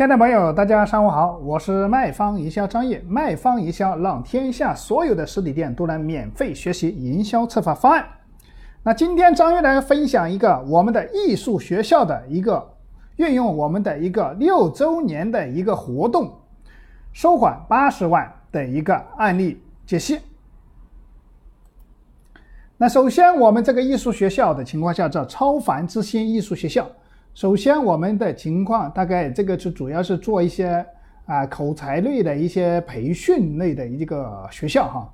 亲爱的朋友，大家上午好，我是卖方营销专业，卖方营销让天下所有的实体店都能免费学习营销策划方案。那今天张悦来分享一个我们的艺术学校的一个运用我们的一个六周年的一个活动，收款八十万的一个案例解析。那首先，我们这个艺术学校的情况下叫超凡之星艺术学校。首先，我们的情况大概这个是主要是做一些啊口才类的一些培训类的一个学校哈。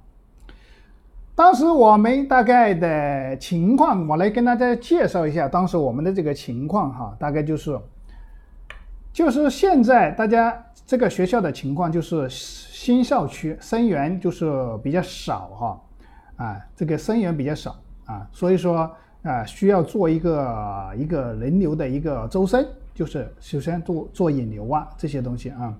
当时我们大概的情况，我来跟大家介绍一下当时我们的这个情况哈。大概就是，就是现在大家这个学校的情况就是新校区生源就是比较少哈，啊这个生源比较少啊，所以说。啊，需要做一个一个人流的一个周身，就是首先做做引流啊这些东西啊。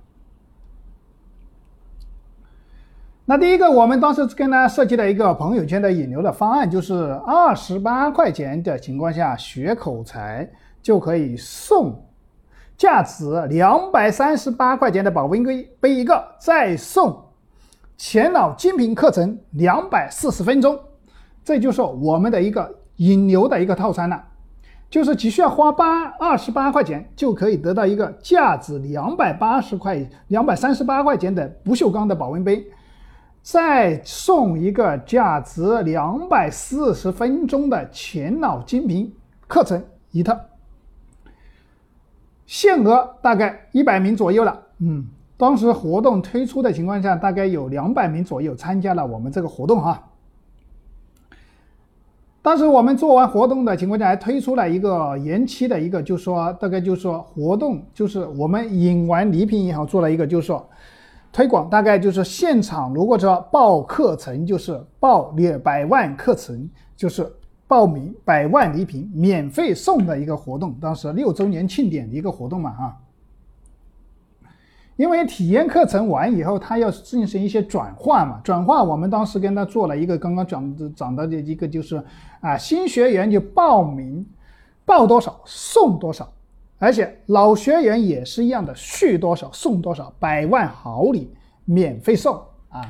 那第一个，我们当时跟他设计了一个朋友圈的引流的方案，就是二十八块钱的情况下学口才就可以送价值两百三十八块钱的保温杯杯一个，再送前脑精品课程两百四十分钟，这就是我们的一个。引流的一个套餐了，就是只需要花八二十八块钱就可以得到一个价值两百八十块、两百三十八块钱的不锈钢的保温杯，再送一个价值两百四十分钟的前脑精品课程一套，限额大概一百名左右了。嗯，当时活动推出的情况下，大概有两百名左右参加了我们这个活动哈。当时我们做完活动的情况下，还推出了一个延期的一个，就说大概就是说活动，就是我们引完礼品以后做了一个，就是说推广，大概就是现场如果说报课程，就是报两百万课程，就是报名百万礼品免费送的一个活动。当时六周年庆典的一个活动嘛，啊。因为体验课程完以后，他要进行一些转化嘛，转化我们当时跟他做了一个刚刚讲的讲到的一个就是啊，新学员就报名报多少送多少，而且老学员也是一样的，续多少送多少，百万好礼免费送啊，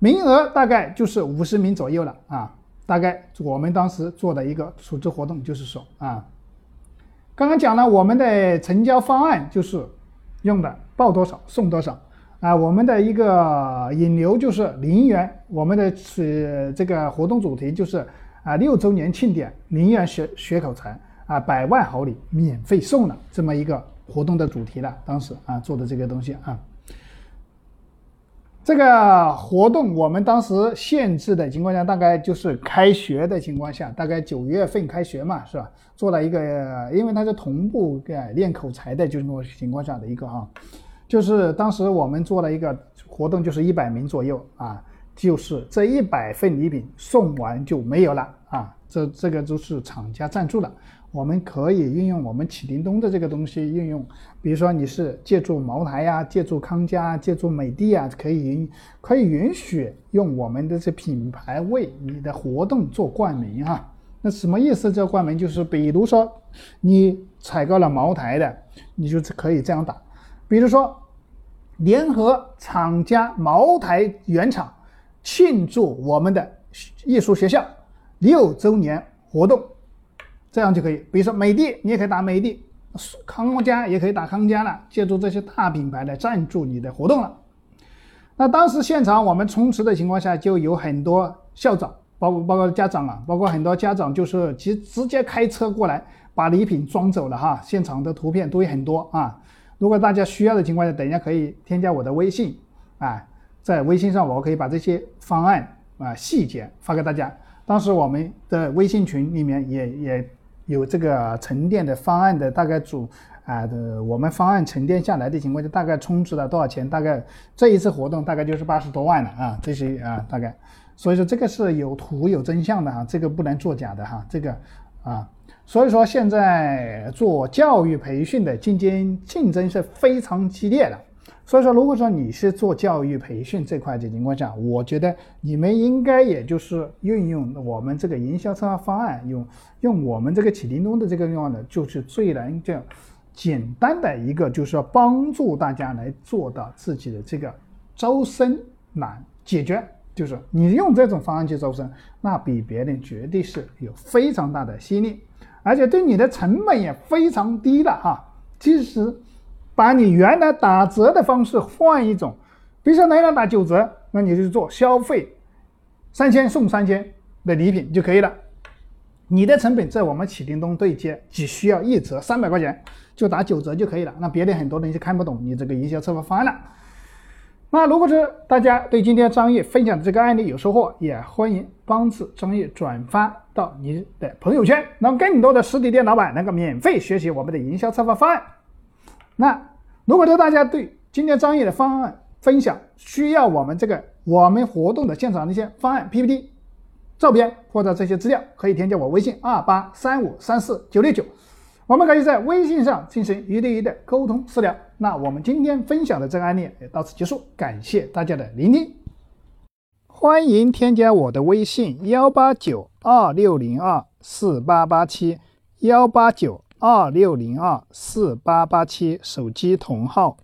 名额大概就是五十名左右了啊，大概我们当时做的一个组织活动就是说啊，刚刚讲了我们的成交方案就是。用的报多少送多少啊！我们的一个引流就是零元，我们的是这个活动主题就是啊六周年庆典零元学学口才啊百万豪礼免费送了这么一个活动的主题了。当时啊做的这个东西啊。这个活动我们当时限制的情况下，大概就是开学的情况下，大概九月份开学嘛，是吧？做了一个，因为它是同步给练口才的，就是那种情况下的一个啊，就是当时我们做了一个活动，就是一百名左右啊，就是这一百份礼品送完就没有了啊，这这个都是厂家赞助了。我们可以运用我们启灵东的这个东西运用，比如说你是借助茅台呀，借助康佳，借助美的啊，可以允可以允许用我们的这品牌为你的活动做冠名哈。那什么意思？叫冠名就是比如说你采购了茅台的，你就可以这样打，比如说联合厂家茅台原厂庆祝我们的艺术学校六周年活动。这样就可以，比如说美的，你也可以打美的；康佳也可以打康佳了。借助这些大品牌来赞助你的活动了。那当时现场我们充斥的情况下，就有很多校长，包括包括家长啊，包括很多家长就是直直接开车过来把礼品装走了哈。现场的图片都有很多啊。如果大家需要的情况下，等一下可以添加我的微信啊，在微信上我可以把这些方案啊细节发给大家。当时我们的微信群里面也也。有这个沉淀的方案的大概主啊的，我们方案沉淀下来的情况下，大概充值了多少钱？大概这一次活动大概就是八十多万了啊，这些啊大概，所以说这个是有图有真相的哈，这个不能作假的哈，这个啊，所以说现在做教育培训的竞争竞争是非常激烈的。所以说，如果说你是做教育培训这块的情况下，我觉得你们应该也就是运用我们这个营销策划方案，用用我们这个启灵东的这个用的，就是最能这样简单的一个，就是说帮助大家来做到自己的这个招生难解决。就是你用这种方案去招生，那比别人绝对是有非常大的吸引力，而且对你的成本也非常低的哈。其实，把你原来打折的方式换一种，比如说来人打九折，那你就做消费三千送三千的礼品就可以了。你的成本在我们启叮咚对接，只需要一折三百块钱，就打九折就可以了。那别的很多人就看不懂你这个营销策划方案了。那如果是大家对今天张毅分享的这个案例有收获，也欢迎帮助张毅转发到你的朋友圈，让更多的实体店老板能够免费学习我们的营销策划方案。那如果说大家对今天张毅的方案分享需要我们这个我们活动的现场的一些方案 PPT。照片或者这些资料可以添加我微信二八三五三四九六九，我们可以在微信上进行一对一的沟通私聊。那我们今天分享的这个案例也到此结束，感谢大家的聆听。欢迎添加我的微信幺八九二六零二四八八七幺八九二六零二四八八七手机同号。